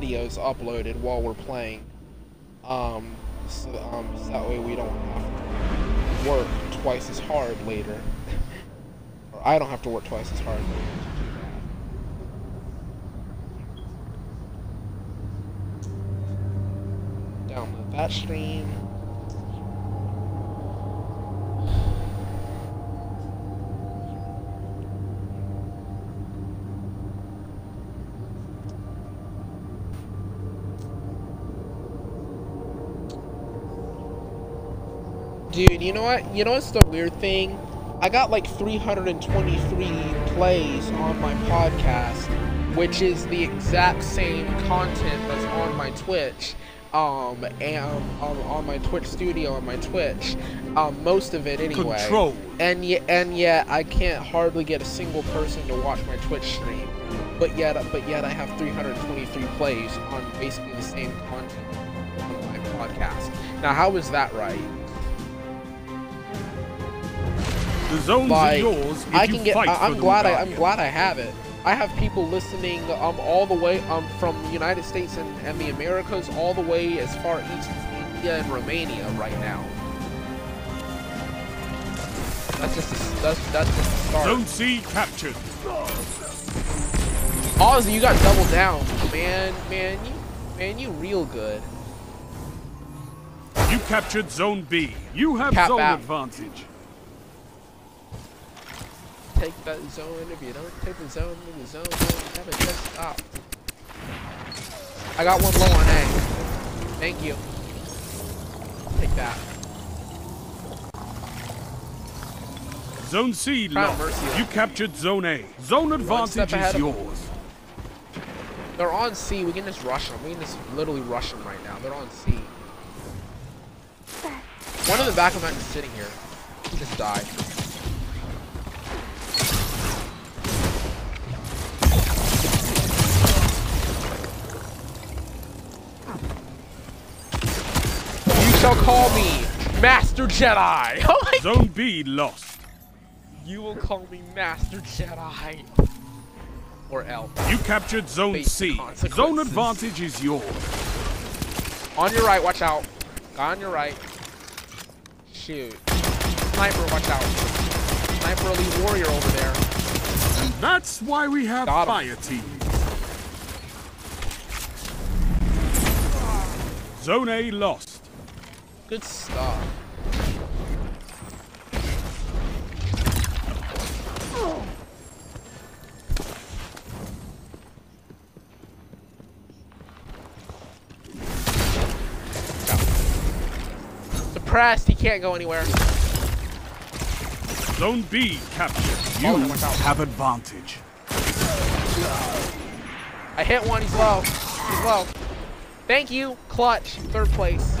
videos uploaded while we're playing. Um, so, um, so that way we don't have to work twice as hard later. or I don't have to work twice as hard later that stream. Dude, you know what? You know what's the weird thing? I got like 323 plays on my podcast, which is the exact same content that's on my Twitch. Um, and um, on my Twitch studio on my Twitch, um, most of it anyway. Control. And yet, and yet, I can't hardly get a single person to watch my Twitch stream. But yet, but yet, I have 323 plays on basically the same content on my podcast. Now, how is that right? The zones like, are yours if I can get. I, I'm glad. I, I'm glad I have it. I have people listening um all the way um from the United States and, and the Americas all the way as far east as India and Romania right now. That's just a, that's that's just a start. Zone C captured. Ozzy, you got double down, man. Man, you man, you real good. You captured Zone B. You have Cap zone out. advantage. Take that zone. If you don't take the zone, then the zone will never just stop. I got one low on A. Thank you. Take that. Zone C lost. Mercy. You captured Zone A. Zone advantage is yours. They're on C. We can just rush them. We can just literally rush them right now. They're on C. One in the back of them is sitting here. He just died. Shall call me Master Jedi. Oh my Zone B lost. You will call me Master Jedi. Or L. You captured Zone C. Zone advantage is yours. On your right, watch out. Guy on your right. Shoot. Sniper, watch out. Sniper Elite Warrior over there. That's why we have Got him. fire team. Zone A lost. Good stuff. Suppressed, he can't go anywhere. Zone B captured. Oh you Oh, out. have advantage. I hit one, he's low. He's low. Thank you, clutch, third place.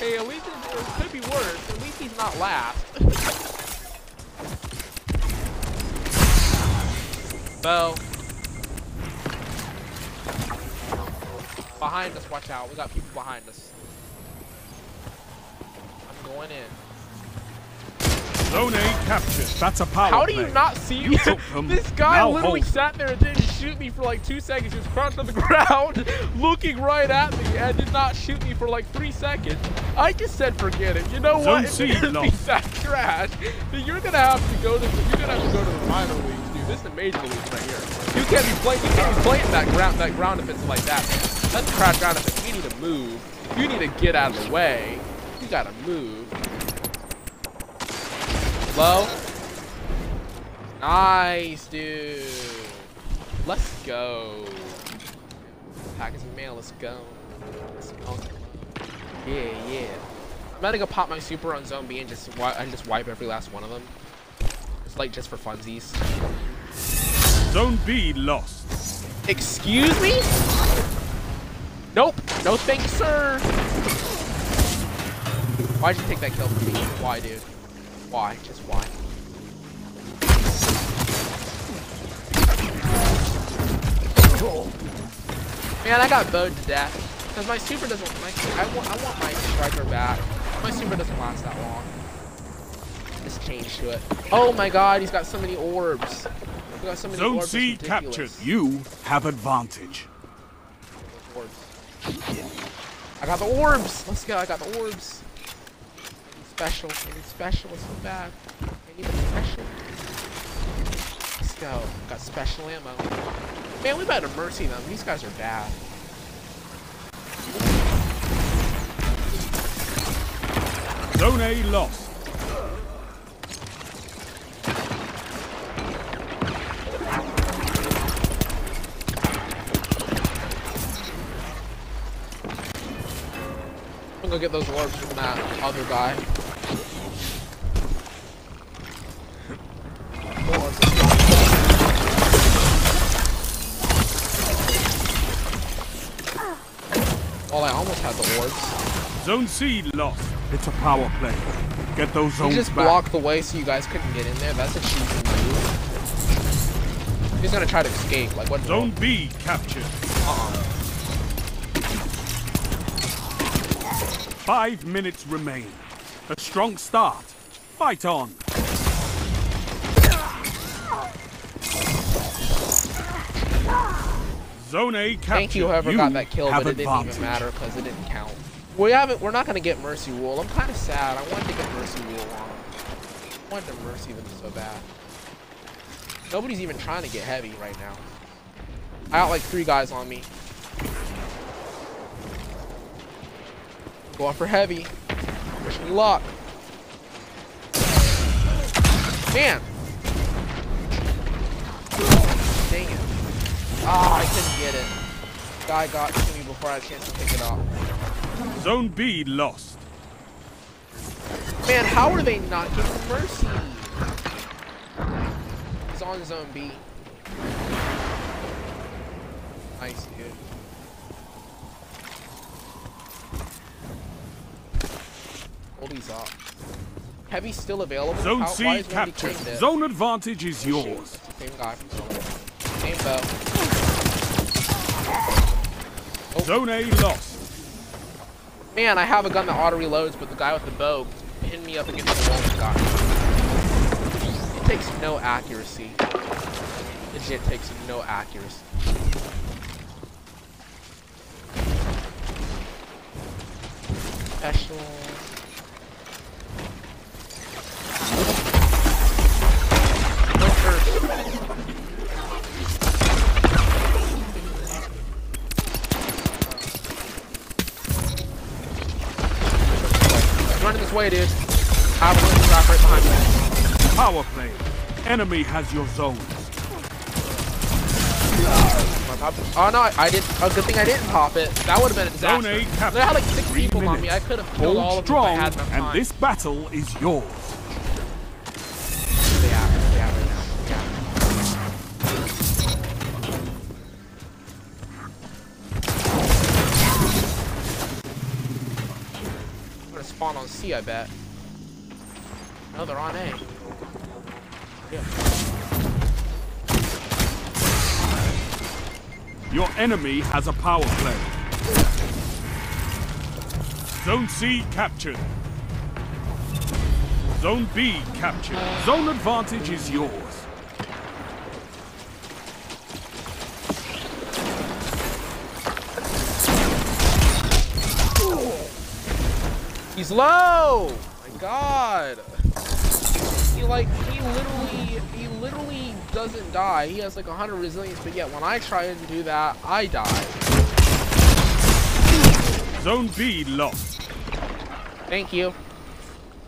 hey, at least it, it could be worse. At least he's not last. so, behind us, watch out. We got people behind us. I'm going in. Zone A captured. That's a power How do you play. not see You me? took them. this guy Now literally hold. sat there and didn't shoot me for like two seconds. He was crouched on the ground, looking right at me, and did not shoot me for like three seconds. I just said, forget it. You know Zone what? C If this lost. piece of trash, then you're gonna have to go to the, you're gonna have to go to the minor leagues, dude. This is the major leagues right here. You can't be playing. You can't be playing that ground that ground like that. Man. That's trash ground offense. You need to move. You need to get out of the way. You gotta move. Low. Nice, dude. Let's go. Packaging mail, let's go. Let's go. Yeah, yeah. I'm about to go pop my super on zombie and just and just wipe every last one of them. It's like just for funsies. Zone B lost. Excuse me? Nope. No thanks, sir. Why'd you take that kill from me? Why, dude? Why? Just why? Man, I got bowed to death. Because my super doesn't my I want I want my striker back. My super doesn't last that long. This change to it. Oh my god, he's got so many orbs. He's got so many Zone orbs. it's C ridiculous. captured. You have advantage. Orbs. I got the orbs. Let's go. I got the orbs. Special. I need special. It's so bad. I need the special. Let's go. Got special ammo. Man, we better mercy them. These guys are bad. Zone A lost. I'm gonna go get those orbs from that other guy. Well, I almost had the orbs. Zone C lost. It's a power play. Get those He zones just back. blocked the way so you guys couldn't get in there. That's a cheesy move. He's gonna try to escape. Like what? Zone B captured. Uh-uh. Five minutes remain. A strong start. Fight on. Zone A captured. Thank you, whoever got that kill, but it didn't advantage. even matter because it didn't count. We haven't. We're not gonna get mercy rule. I'm kind of sad. I wanted to get mercy rule on them. I wanted to mercy them so bad. Nobody's even trying to get heavy right now. I got like three guys on me. Go Going for heavy. Wish me luck. Man. Dang it. Ah, I couldn't get it. Guy got to me before I had a chance to pick it up. Zone B lost. Man, how are they not getting mercy? He's on zone B. Nice, dude. Hold these up. Heavy's still available. Zone how, C captured. Zone advantage is yours. It's same guy from Same bow. Oh. Zone A lost. Man, I have a gun that auto reloads, but the guy with the bow pinned me up against the wall and got me. It takes no accuracy. Legit takes no accuracy. Special. Running this way, dude. Avalanche drop right behind me. Power play. Enemy has your zones. Oh no, I, I didn't. A good thing I didn't pop it. That would have been a Zone disaster. A captured. They had like six Three people on me. I minutes. could have killed all Hold of them I strong, had enough time. and this battle is yours. I bet. No, they're on A. Yeah. Your enemy has a power play. Zone C captured. Zone B captured. Zone advantage is yours. He's low! My god! He like, he literally, he literally doesn't die. He has like 100 resilience, but yet when I try and do that, I die. Zone B lost. Thank you.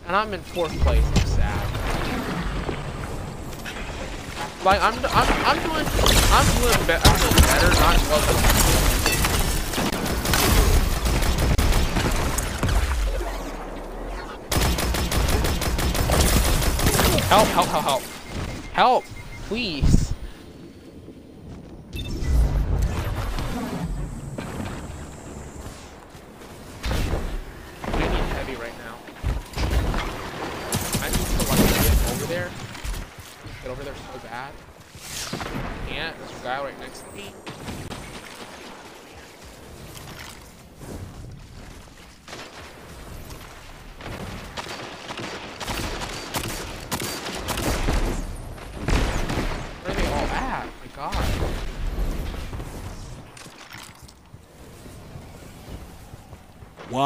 And I'm in fourth place. I'm sad. Like I'm, I'm, I'm doing, I'm doing, be I'm doing better. Not well. Help! Help! Help! Help! Help! Please. I need heavy right now. I need to like get over there. Get over there so bad. Can't. There's a guy right next to me.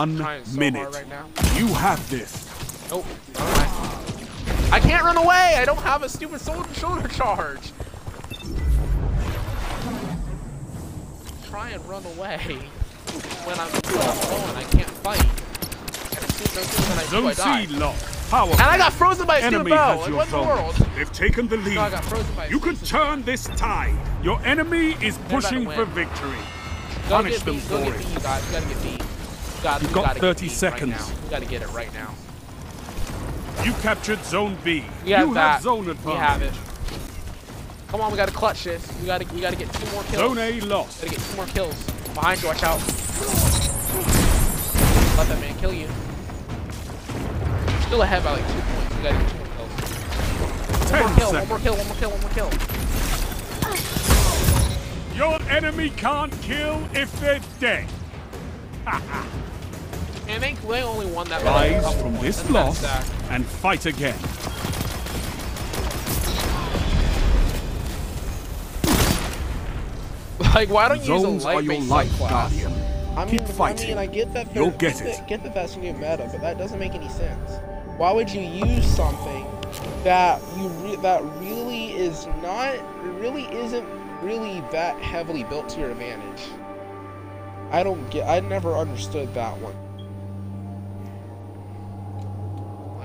One so minute. right now. You have this. Oh. I can't run away! I don't have a stupid shoulder, shoulder charge! Try and run away when I'm alone. I can't fight. And as soon as, as soon as I do, I die. Power. And I got frozen by a Enemy bow! Like, what in the world? They've taken the lead. No, I got frozen by you can turn this tide. Your enemy is about pushing for victory. Go Punish them for it. you guys. You gotta get beat. Gotta, You've got gotta 30 seconds. Right. You gotta get it right now. You captured Zone B. We have you that. have zone We advantage. have it. Come on, we gotta clutch this. We gotta, we gotta get two more kills. Zone A lost. We gotta get two more kills. Behind you, watch out. Let that man kill you. Still ahead by like two points. We gotta get two more kills. One Ten more kill, one more kill, one more kill, one more kill. Your enemy can't kill if they're dead. And they, they only won that by like Rise couple from this That's loss and fight again. Like, why don't you Zones use a are your light-based life. Guardian. I mean, Keep fighting. I mean, I get that. You'll they're- get it. Get that that's new meta, but that doesn't make any sense. Why would you use something that you re- that really is not, really isn't really that heavily built to your advantage? I don't get. I never understood that one.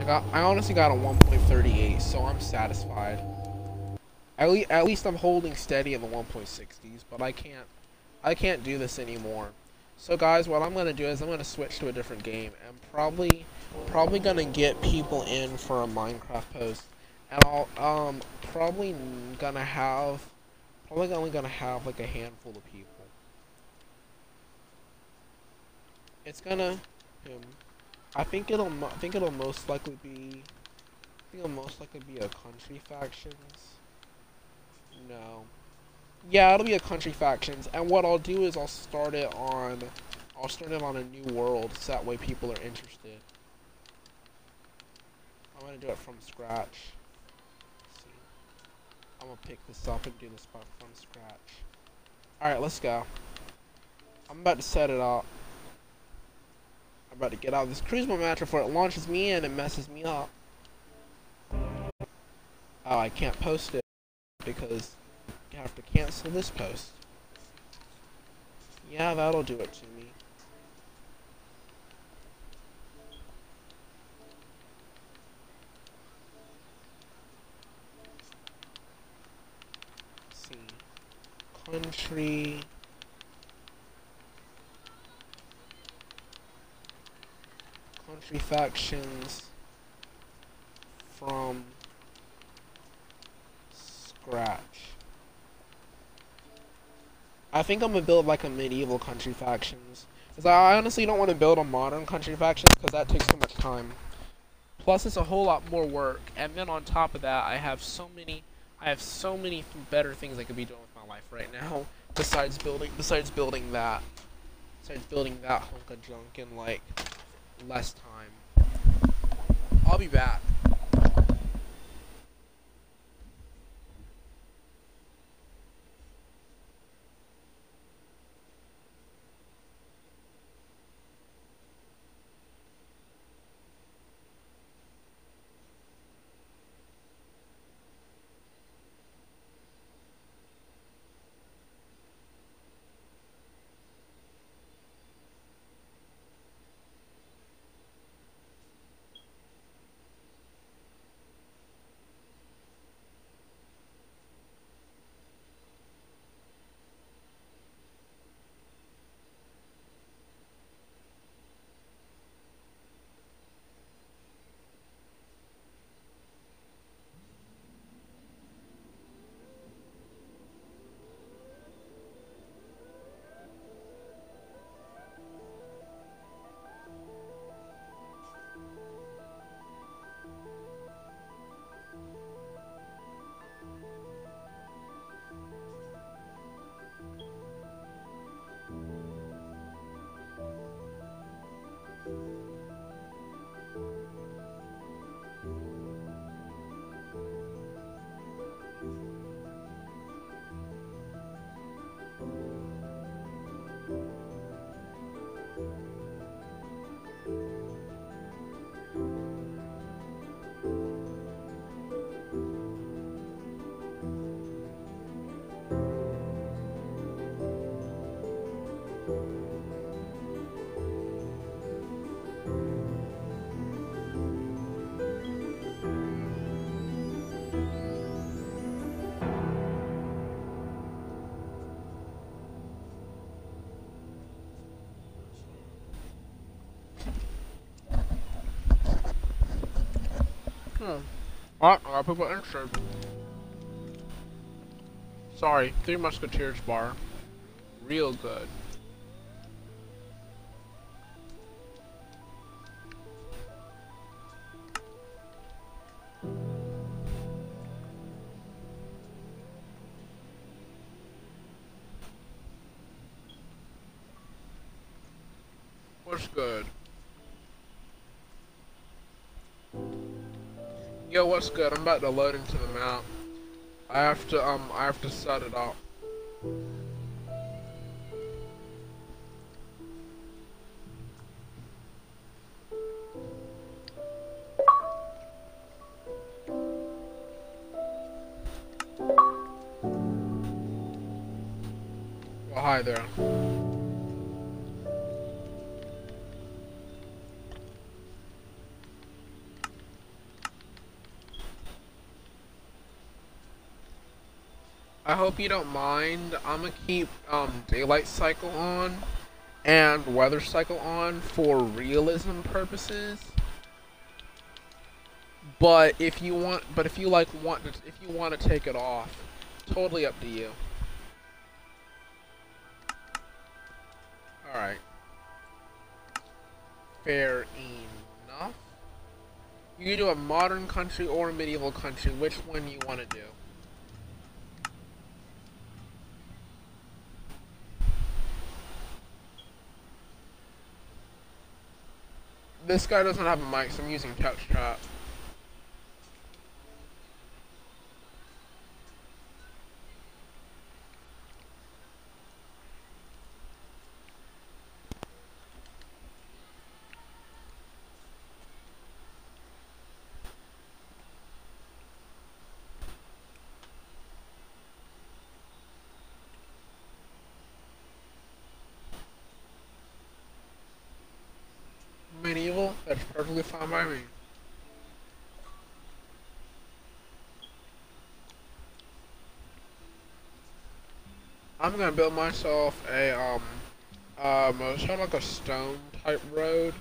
Like, I, honestly got a 1.38, so I'm satisfied. At, le- at least I'm holding steady in the 1.60s, but I can't I can't do this anymore. So guys, what I'm gonna do is I'm gonna switch to a different game and probably probably gonna get people in for a Minecraft post. And I'll um probably gonna have probably only gonna have like a handful of people. It's gonna um, I think it'll I think it'll most likely be I think it'll most likely be a country factions. No. Yeah, it'll be a country factions, and what I'll do is I'll start it on, I'll start it on a new world, so that way people are interested. I'm gonna do it from scratch. I'm gonna pick this up and do this from scratch. All right, let's go. I'm about to set it up. I'm about to get out of this cruise match before it launches me in and messes me up. Oh, I can't post it because you have to cancel this post. Yeah, that'll do it to me. Let's see. Country. Country factions from scratch. I think I'm gonna build like a medieval country factions. Cause I honestly don't want to build a modern country factions because that takes too much time. Plus, it's a whole lot more work. And then on top of that, I have so many, I have so many better things I could be doing with my life right now. Besides building, besides building that, besides building that hunk of junk in like less time. I'll be back. Alright, I got people interested. Sorry, Three Musketeers bar. Real good. What's good? Yo, what's good? I'm about to load into the map. I have to, um, I have to set it up. Hope you don't mind. I'm gonna keep um, daylight cycle on and weather cycle on for realism purposes. But if you want, but if you like want to, if you want to take it off, totally up to you. All right. Fair enough. You can do a modern country or a medieval country. Which one you want to do? This guy doesn't have a mic, so I'm using couch chat. Medieval, perfectly fine by. I'm gonna build myself a um um it's kind of like a stone type road.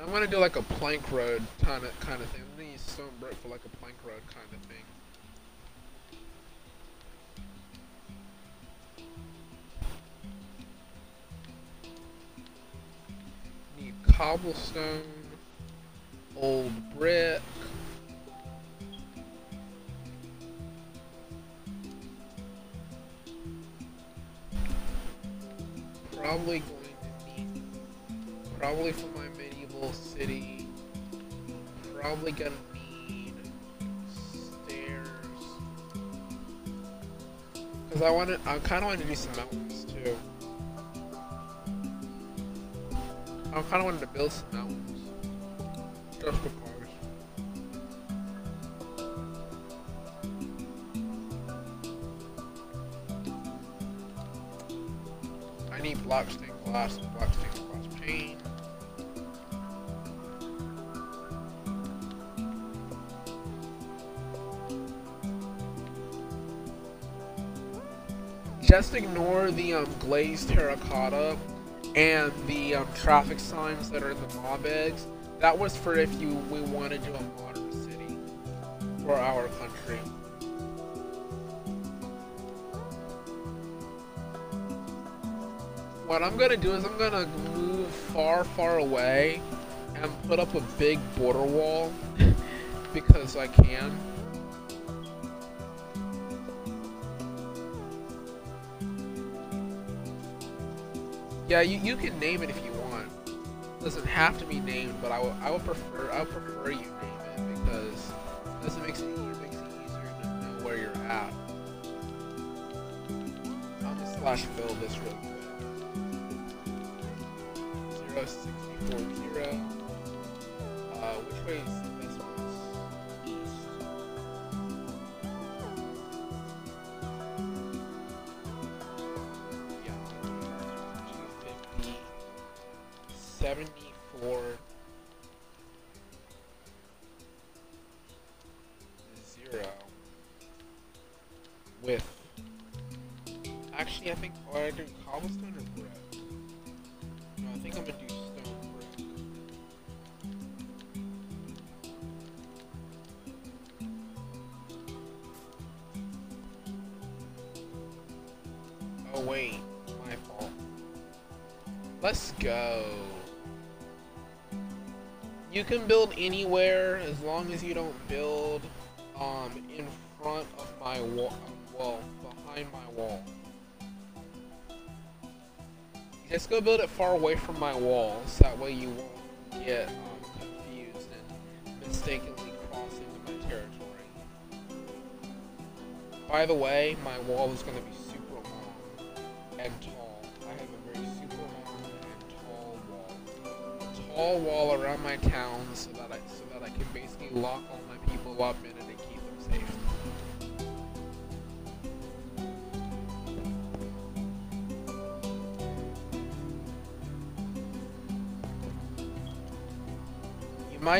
I'm gonna do like a plank road kind of kind of thing. I'm gonna use stone brick for like a plank road kind of thing. Cobblestone, old brick. Probably going to need, probably for my medieval city, probably gonna need stairs. Cause I wanted, I kind of wanted to do some mountains too. I kind of wanted to build some mountains. Just because. I need block stained glass and black stained glass paint. Just ignore the um, glazed terracotta and the um, traffic signs that are in the mob eggs. That was for if you we wanted to do a modern city for our country. What I'm gonna do is I'm gonna move far, far away and put up a big border wall because I can. Yeah, you, you can name it if you want. It doesn't have to be named, but I would I would prefer I would prefer you name it because this makes it, makes it easier to know where you're at. I'm gonna slash fill this real quick. Zero sixty four zero. Uh, which way is 74, zero, with, actually, I think oh, I do cobblestone or brick. No, I think I'm gonna do stone brick. Oh wait, my fault. Let's go. You can build anywhere as long as you don't build um in front of my wall, well, behind my wall. Just go build it far away from my walls. That way you won't get um, confused and mistakenly cross into my territory. By the way, my wall is going to be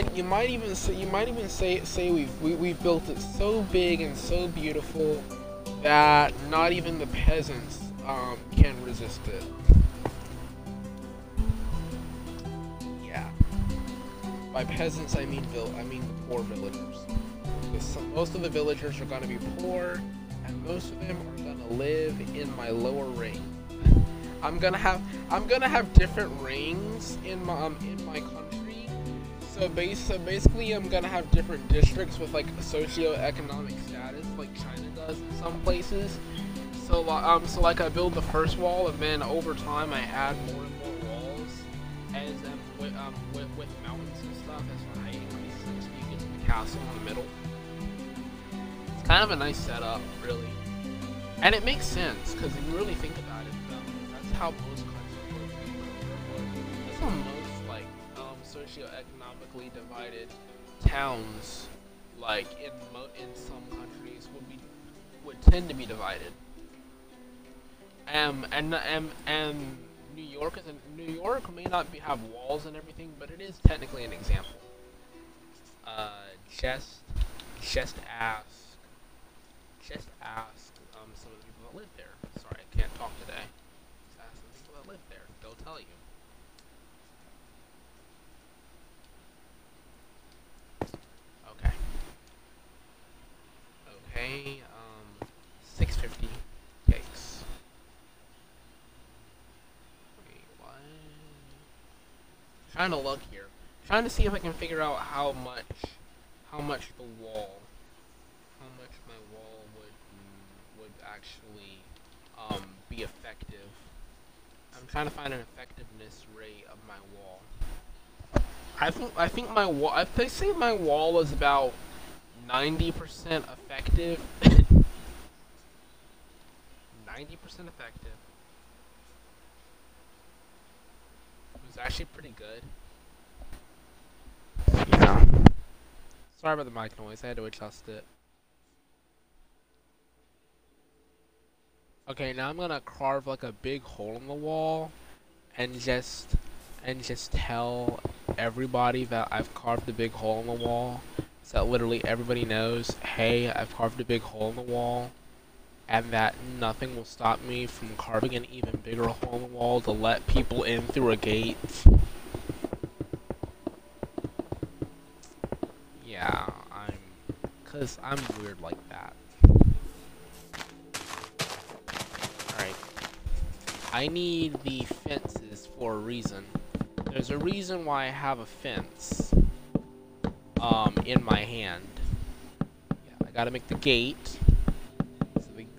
might you might even say you might even say say we've we, we've built it so big and so beautiful that not even the peasants um, can resist it. Yeah. By peasants I mean vil I mean the poor villagers. Some, most of the villagers are gonna be poor, and most of them are gonna live in my lower ring. I'm gonna have I'm gonna have different rings in my um, in my country. So, base, so basically, I'm gonna have different districts with like socioeconomic status, like China does in some places. So, um, so like I build the first wall, and then over time I add more and more walls, as um, with, um, with, with mountains and stuff as I increase it, so you get to the castle in the middle. It's kind of a nice setup, really, and it makes sense because if you really think about it, though, that's how most countries work. That's how most socio-economically divided towns, like in mo- in some countries, would be would tend to be divided. Um, and and and New York is a, New York may not be, have walls and everything, but it is technically an example. Uh, just just ask just ask um some of the people that live there. Sorry, I can't talk today. Just ask the people that live there. They'll tell you. Okay. Okay, um, 650 cakes. Wait, what? Trying to look here. Trying to see if I can figure out how much, how much the wall, how much my wall would, would actually, um, be effective. I'm trying to find an effectiveness rate of my wall. I think I think my wall. Think say my wall is about ninety percent effective. Ninety percent effective. It was actually pretty good. Yeah. Sorry about the mic noise. I had to adjust it. Okay, now I'm gonna carve like a big hole in the wall, and just and just tell everybody that I've carved a big hole in the wall, so that literally everybody knows, hey, I've carved a big hole in the wall, and that nothing will stop me from carving an even bigger hole in the wall to let people in through a gate. Yeah, I'm, cause I'm weird like that. Alright. I need the fences for a reason. There's a reason why I have a fence um, in my hand. Yeah, I gotta make the gate.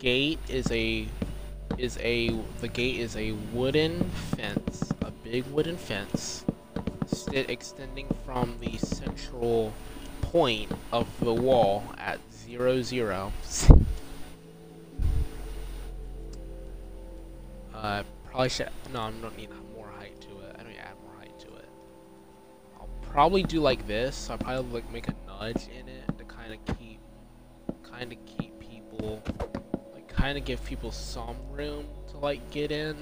Gate is a is a the gate is a wooden fence, a big wooden fence, extending from the central point of the wall at zero zero. Uh, probably should. No, I don't need more height to it. I don't need to add more height to it. I'll probably do like this. I'll probably like make a nudge in it to kind of keep, kind of keep people, kind of give people some room to like get in,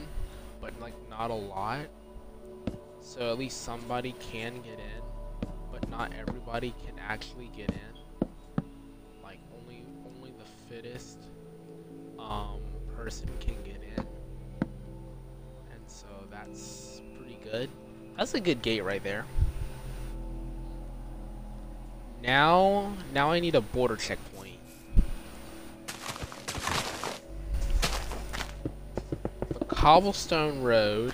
but like not a lot. So at least somebody can get in, but not everybody can actually get in. Like only only the fittest um person can get in. And so that's pretty good. That's a good gate right there. Now, now I need a border checkpoint. Cobblestone road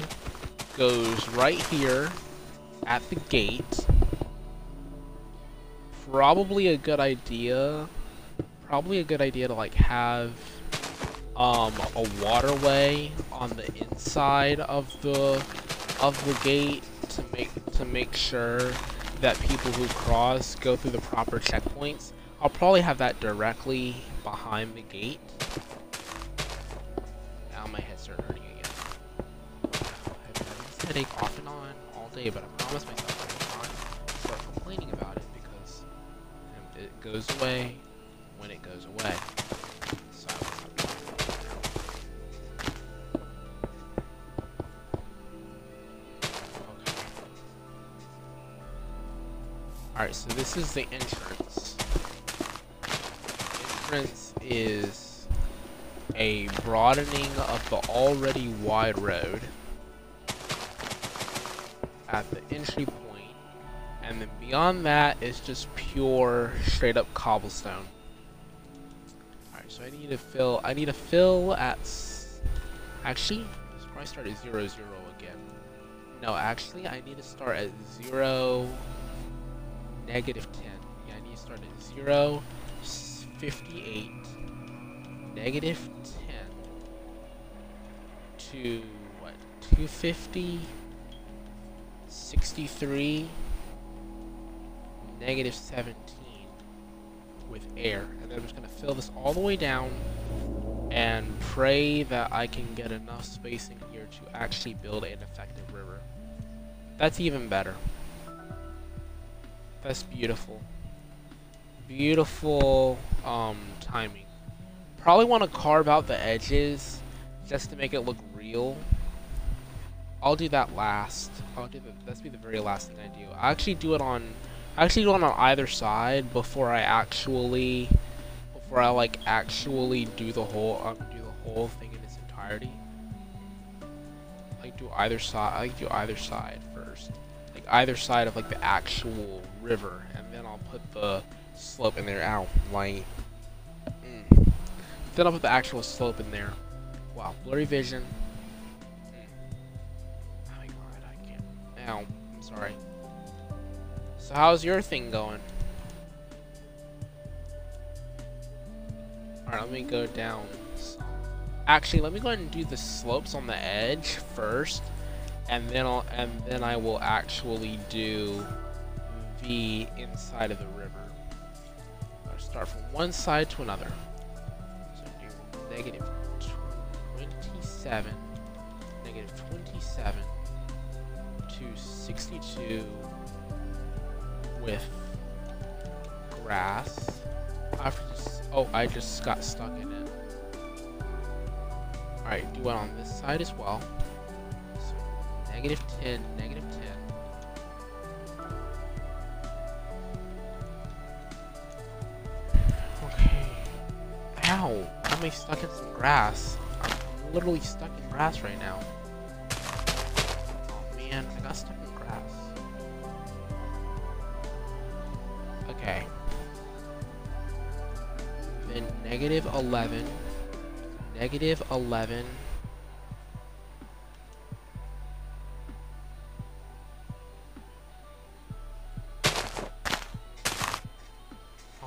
goes right here at the gate. Probably a good idea. Probably a good idea to like have um, a waterway on the inside of the of the gate to make to make sure that people who cross go through the proper checkpoints. I'll probably have that directly behind the gate. Headache off and on all day, but I promise myself I would not start complaining about it because it goes away when it goes away. So. Okay. Alright, so this is the entrance. Entrance is a broadening of the already wide road at the entry point, and then beyond that is just pure straight up cobblestone. Alright, so I need to fill I need to fill at actually let's probably start at zero zero again. No, actually I need to start at zero negative 10. Yeah, I need to start at 0, s- 58, negative 10, to, what, 250, 63, negative 17 with air. And then I'm just going to fill this all the way down and pray that I can get enough spacing here to actually build an effective river. That's even better. That's beautiful. Beautiful um, timing. Probably want to carve out the edges just to make it look real. I'll do that last. I'll do the, that's be the very last thing I do. I actually do it on, I actually do it on either side before I actually, before I like actually do the whole, um, do the whole thing in its entirety. Like do either side. I like do either side first like either side of like the actual river, and then I'll put the slope in there. Ow, light. Mm. Then I'll put the actual slope in there. Wow, blurry vision. I'm sorry. So how's your thing going? Alright, let me go down. Actually, let me go ahead and do the slopes on the edge first and then I'll and then I will actually do the inside of the river. I'll start from one side to another. So do negative 27, negative 27 to 62 with grass. After this, oh, I just got stuck in it. Alright, do it on this side as well. So negative 10, negative 10. Okay. Ow! Why am I stuck in some grass? I'm literally stuck in grass right now. Oh man, I got stuck negative 11. Negative 11.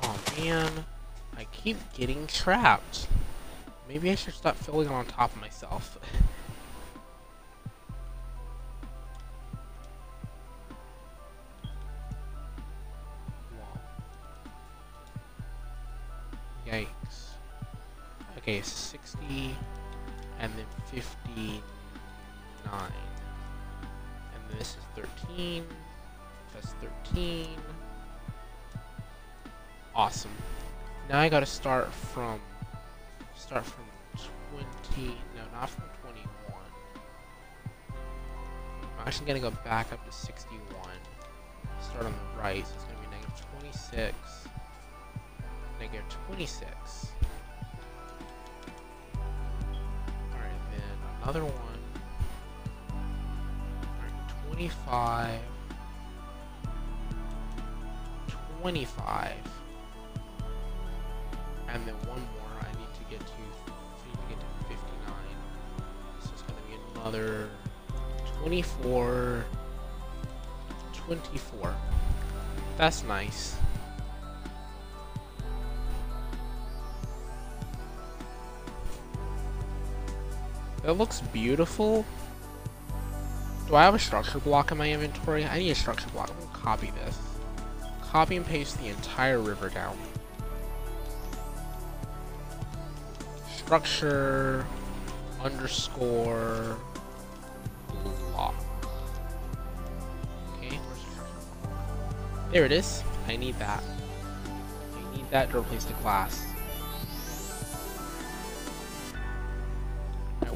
Oh man, I keep getting trapped. Maybe I should stop filling on top of myself. 59. And this is 13. That's 13. Awesome. Now I gotta start from start from 20 no not from 21 I'm actually gonna go back up to 61 start on the right so it's gonna be negative 26 negative 26 another one 25, 25, and then one more I need to get to, need to get to 59. So it's gonna be another 24, 24. That's nice. That looks beautiful. Do I have a structure block in my inventory? I need a structure block. I'm gonna copy this. Copy and paste the entire river down. Structure underscore block. Okay, where's the structure block? There it is. I need that. I need that to replace the glass.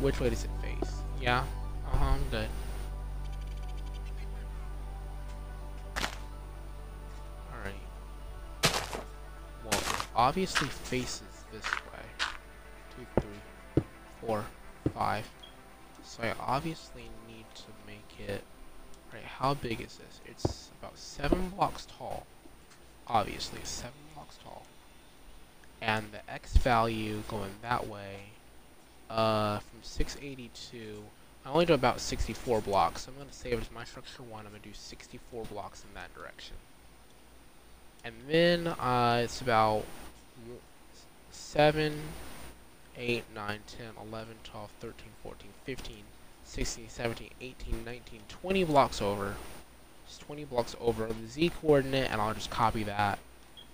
Which way does it face? Yeah. Uh huh. I'm good. Alright. Well, it obviously faces this way. Two, three, four, five. So I obviously need to make it. Right, how big is this? It's about seven blocks tall. Obviously, seven blocks tall. And the x value going that way uh, from 682, I only do about 64 blocks. So I'm going to save as my structure 1. I'm going to do 64 blocks in that direction. And then uh, it's about 7, 8, 9, 10, 11, 12, 13, 14, 15, 16, 17, 18, 19, 20 blocks over. Just 20 blocks over the z coordinate, and I'll just copy that,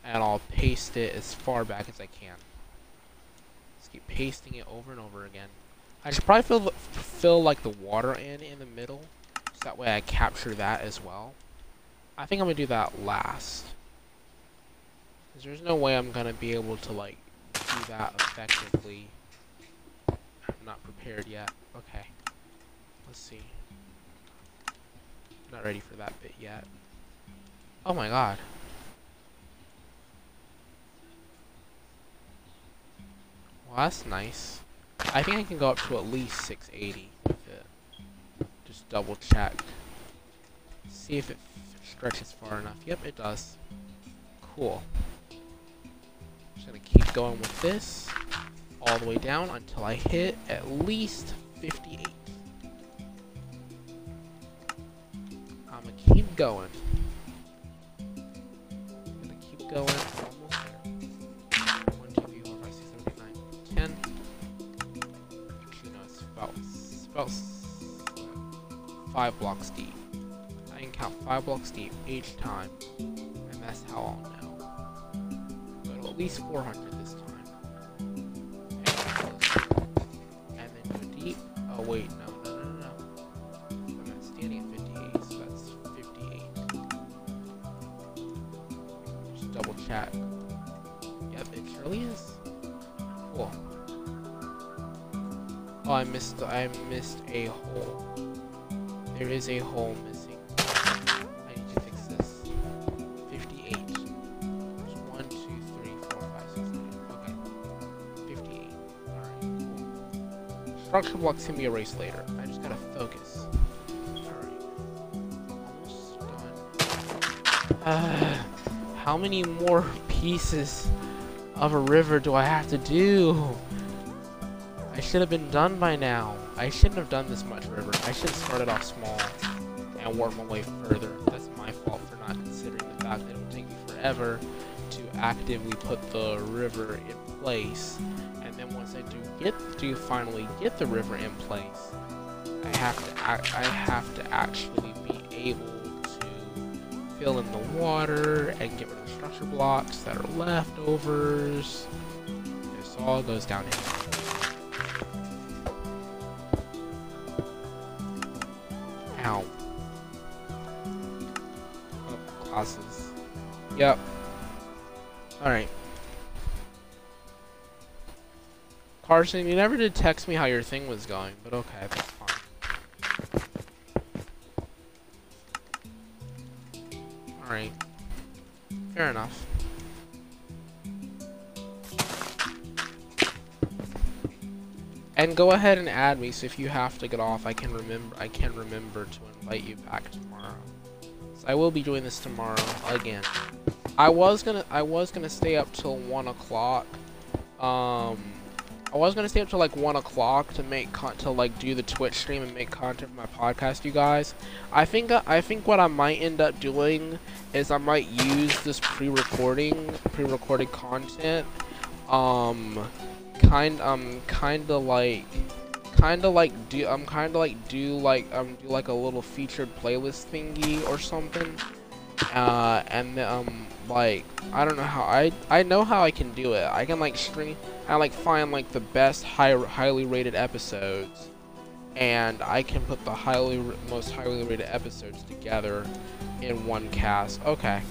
and I'll paste it as far back as I can keep pasting it over and over again. I should probably fill, fill like the water in in the middle, so that way I capture that as well. I think I'm gonna do that last. Cause there's no way I'm gonna be able to like do that effectively. I'm not prepared yet. Okay. Let's see. Not ready for that bit yet. Oh my god. Well, that's nice. I think I can go up to at least 680 with it. Just double check. See if it stretches far enough. Yep, it does. Cool. Just gonna keep going with this all the way down until I hit at least 58. I'm gonna keep going. 5 blocks deep. I can count 5 blocks deep each time, and that's how I'll know. But at least 400. Is a hole missing. I need to fix this. 58. There's 1, 2, 3, 4, 5, 6, 7. Okay. 58. Alright, cool. Structure blocks can be erased later. I just gotta focus. Alright. Almost done. Uh, how many more pieces of a river do I have to do? I should have been done by now. I shouldn't have done this much river. I should have started off small and worked my way further. That's my fault for not considering the fact that it would take me forever to actively put the river in place. And then once I do get to finally get the river in place, I have to act, I have to actually be able to fill in the water and get rid of the structure blocks that are leftovers. This all goes downhill. Ow. Classes. Yep. Alright. Carson, you never did text me how your thing was going, but okay, that's fine. Alright. Fair enough. And go ahead and add me so if you have to get off, I can remember I can remember to invite you back tomorrow. I will be doing this tomorrow again. I was gonna I was gonna stay up till one o'clock. Um I was gonna stay up till like one o'clock to make con to like do the Twitch stream and make content for my podcast, you guys. I think uh, I think what I might end up doing is I might use this pre-recording, pre-recorded content, um, kind um kind of like kind of like do I'm kind of like do like um do like a little featured playlist thingy or something, uh, and um like I don't know how I I know how I can do it. I can like stream I like find like the best high, highly rated episodes and I can put the highly most highly rated episodes together in one cast. Okay.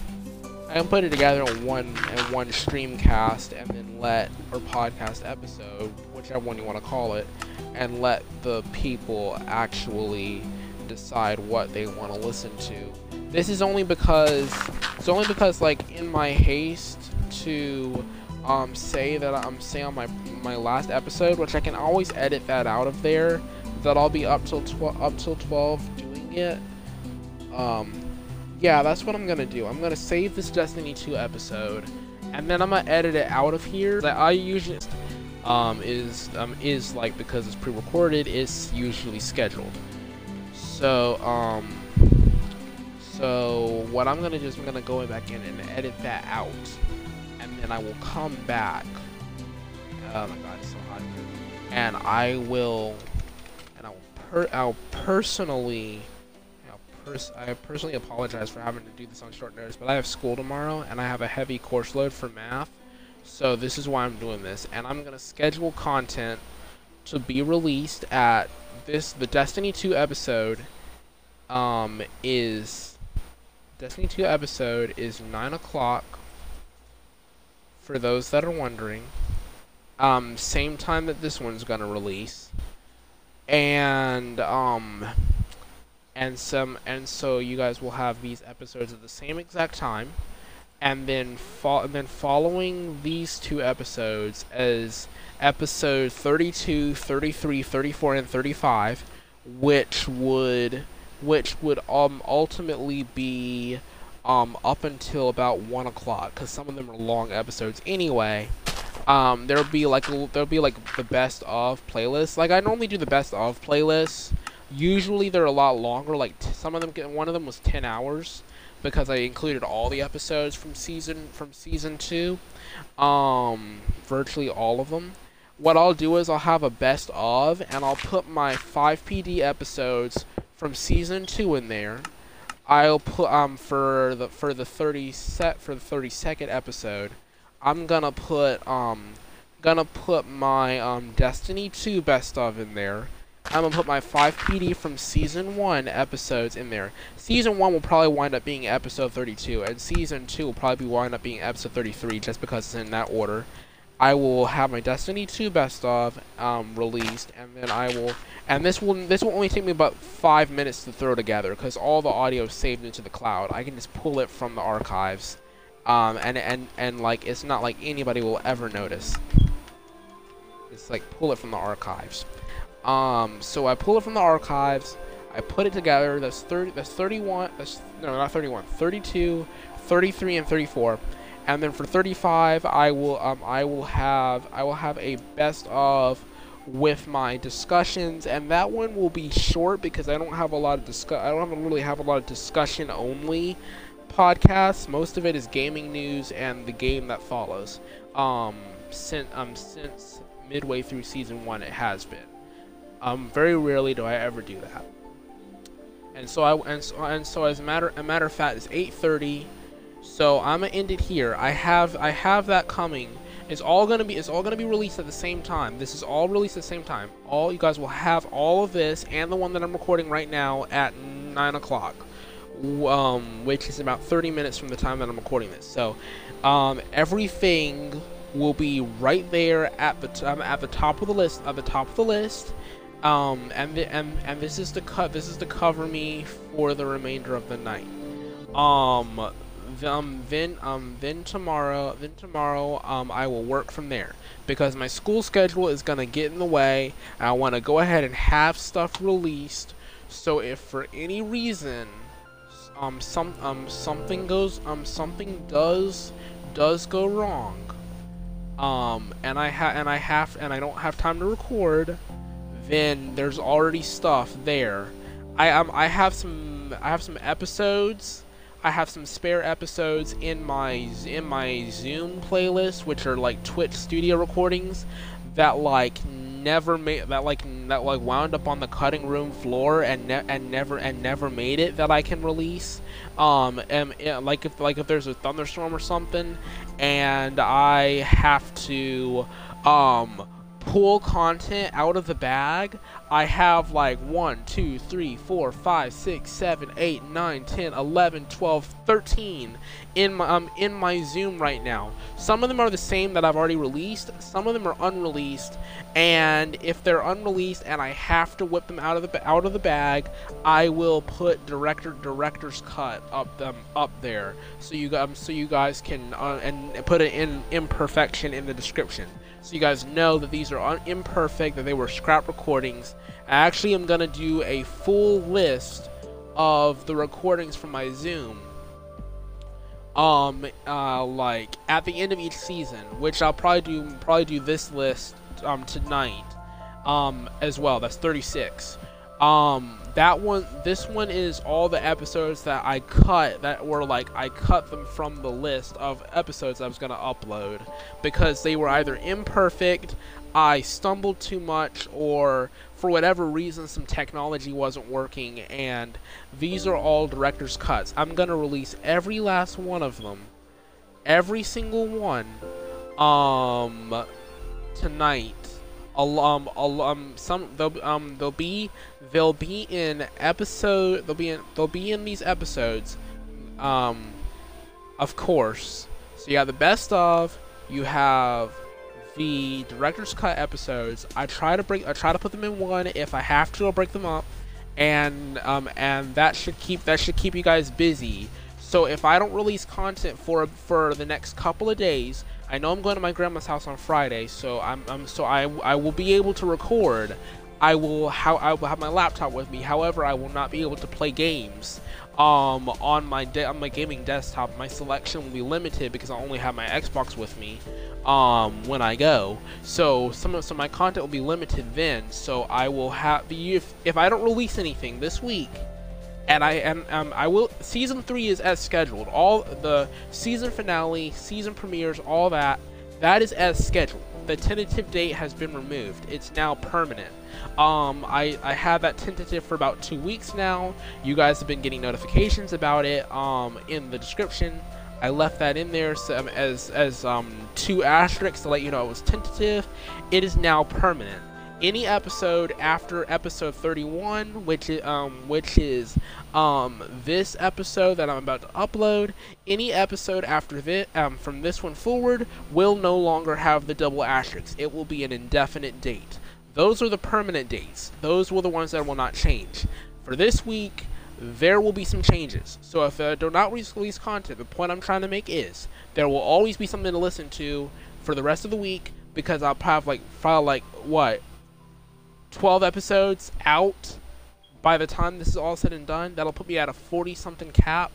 I can put it together in one in one stream cast and then let or podcast episode, whichever one you want to call it, and let the people actually decide what they want to listen to. This is only because it's only because like in my haste to um, say that I'm saying on my my last episode, which I can always edit that out of there, that I'll be up till tw- up till 12 doing it. Um, yeah, that's what I'm gonna do. I'm gonna save this Destiny 2 episode, and then I'm gonna edit it out of here. That I usually um, is um, is like because it's pre-recorded, it's usually scheduled. So um, so what I'm gonna do is I'm gonna go back in and edit that out and then I will come back. Oh my god, it's so hot here. And I will, and I will per, I'll personally, I'll pers I personally apologize for having to do this on short notice, but I have school tomorrow and I have a heavy course load for math. So this is why I'm doing this, and I'm gonna schedule content to be released at this the Destiny 2 episode. Um, is Destiny 2 episode is nine o'clock for those that are wondering. Um, same time that this one's gonna release, and um, and some and so you guys will have these episodes at the same exact time, and then fo- and then following these two episodes as episode 32, 33, 34, and 35, which would which would um ultimately be um, up until about one o'clock because some of them are long episodes anyway. Um, there'll be like there'll be like the best of playlists. Like I normally do the best of playlists. Usually they're a lot longer. Like some of them, one of them was ten hours because I included all the episodes from season from season two. Um, virtually all of them. What I'll do is I'll have a best of, and I'll put my five PD episodes from season two in there I'll put um for the for the 30 set for the 32nd episode, I'm gonna put um gonna put my um Destiny 2 best of in there. I'm gonna put my 5 PD from season 1 episodes in there. Season 1 will probably wind up being episode 32 and season 2 will probably wind up being episode 33 just because it's in that order. I will have my Destiny 2 best of um, released, and then I will, and this will this will only take me about five minutes to throw together because all the audio is saved into the cloud. I can just pull it from the archives, um, and and and like it's not like anybody will ever notice. It's like pull it from the archives. Um, so I pull it from the archives. I put it together. That's 30. That's 31. That's no, not 31. 32, 33, and 34 and then for 35 I will um, I will have I will have a best of with my discussions and that one will be short because I don't have a lot of discuss I don't really have a lot of discussion only podcasts most of it is gaming news and the game that follows um since um since midway through season 1 it has been um very rarely do I ever do that and so I and so, and so as a matter a matter of fact it's 8:30 so I'm gonna end it here. I have I have that coming. It's all gonna be it's all gonna be released at the same time. This is all released at the same time. All you guys will have all of this and the one that I'm recording right now at nine o'clock, um, which is about 30 minutes from the time that I'm recording this. So um, everything will be right there at the um, at the top of the list at the top of the list. Um, and, the, and and this is to cut this is to cover me for the remainder of the night. Um, um, then um, then tomorrow, then tomorrow, um, I will work from there because my school schedule is gonna get in the way. I want to go ahead and have stuff released. So if for any reason, um, some um something goes um something does does go wrong, um, and I ha and I have and I don't have time to record, then there's already stuff there. I um I have some I have some episodes. I have some spare episodes in my in my Zoom playlist, which are like Twitch studio recordings that like never made that like that like wound up on the cutting room floor and ne- and never and never made it that I can release. Um, and, and like if like if there's a thunderstorm or something, and I have to um pull content out of the bag, I have like 1, 2, 3, 4, 5, 6, 7, 8, 9, 10, 11, 12, 13 in my, um, in my Zoom right now. Some of them are the same that I've already released, some of them are unreleased, and if they're unreleased and I have to whip them out of the out of the bag, I will put director director's cut up them up there so you um, so you guys can uh, and put it in imperfection in the description so you guys know that these are imperfect, that they were scrap recordings. I actually am going to do a full list of the recordings from my Zoom. Um, uh, like at the end of each season, which I'll probably do probably do this list um tonight, um as well. That's 36. Um, that one, this one is all the episodes that I cut that were like I cut them from the list of episodes I was gonna upload because they were either imperfect, I stumbled too much, or for whatever reason some technology wasn't working. And these are all director's cuts. I'm gonna release every last one of them, every single one, um, tonight um, um, some they'll um they'll be they'll be in episode they'll be in they'll be in these episodes, um, of course. So you have the best of, you have the director's cut episodes. I try to break I try to put them in one. If I have to, I'll break them up, and um and that should keep that should keep you guys busy. So if I don't release content for for the next couple of days, I know I'm going to my grandma's house on Friday, so I'm, I'm so I, I will be able to record. I will how I will have my laptop with me. However, I will not be able to play games um, on my on my gaming desktop. My selection will be limited because I only have my Xbox with me um, when I go. So some of so my content will be limited then. So I will have if if I don't release anything this week and I and um, I will. Season three is as scheduled. All the season finale, season premieres, all that. That is as scheduled. The tentative date has been removed. It's now permanent. Um, I I had that tentative for about two weeks now. You guys have been getting notifications about it. Um, in the description. I left that in there so, um, as as um, two asterisks to let you know it was tentative. It is now permanent any episode after episode 31, which is, um, which is um, this episode that I'm about to upload, any episode after this, um, from this one forward, will no longer have the double asterisks. It will be an indefinite date. Those are the permanent dates. Those were the ones that will not change. For this week, there will be some changes. So if I do not release content, the point I'm trying to make is there will always be something to listen to for the rest of the week because I'll have like file like what 12 episodes out by the time this is all said and done. That'll put me at a 40 something cap.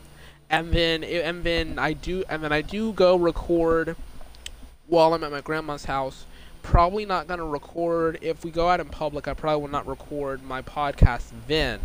And then and then I do and then I do go record while I'm at my grandma's house. Probably not gonna record if we go out in public. I probably will not record my podcast then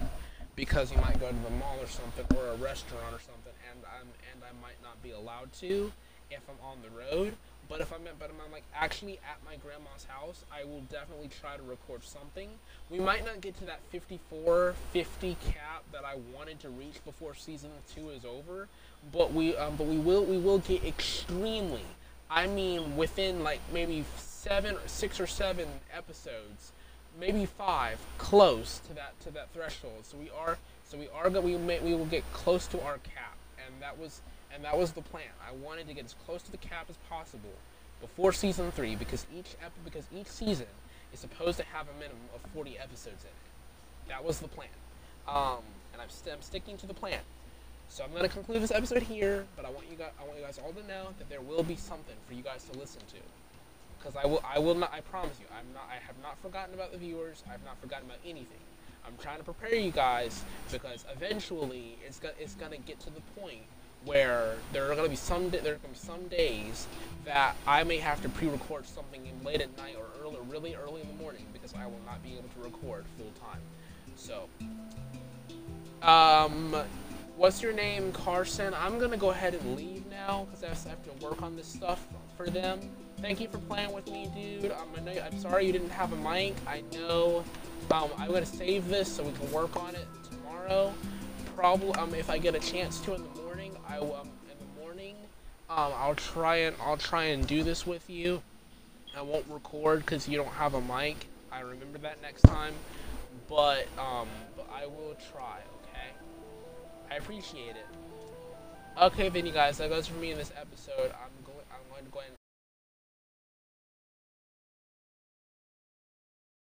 because you might go to the mall or something or a restaurant or something, and I'm and I might not be allowed to if I'm on the road. But if I'm at, but I'm like actually at my grandma's house, I will definitely try to record something. We might not get to that 54, 50 cap that I wanted to reach before season two is over, but we um, but we will we will get extremely. I mean, within like maybe seven, or six or seven episodes, maybe five, close to that to that threshold. So we are so we are we may, we will get close to our cap, and that was and that was the plan. I wanted to get as close to the cap as possible before season three because each ep- because each season is supposed to have a minimum of 40 episodes in it. That was the plan, um, and I'm, st- I'm sticking to the plan. So I'm gonna conclude this episode here, but I want you guys I want you guys all to know that there will be something for you guys to listen to. Because I will I will not I promise you, I'm not I have not forgotten about the viewers, I have not forgotten about anything. I'm trying to prepare you guys because eventually it's gonna it's gonna get to the point where there are gonna be some there are gonna be some days that I may have to pre-record something in late at night or early, really early in the morning because I will not be able to record full time. So, um, what's your name, Carson? I'm gonna go ahead and leave now because I have to work on this stuff for them. Thank you for playing with me, dude. Um, I I'm sorry you didn't have a mic. I know. Um, I'm gonna save this so we can work on it tomorrow. Probably, um, if I get a chance to in the morning, I will. Um, in the morning, um, I'll try and I'll try and do this with you. I won't record because you don't have a mic. I remember that next time, but um, but I will try. Okay. I appreciate it. Okay, then you guys, that goes for me in this episode. I'm going. I'm going to go ahead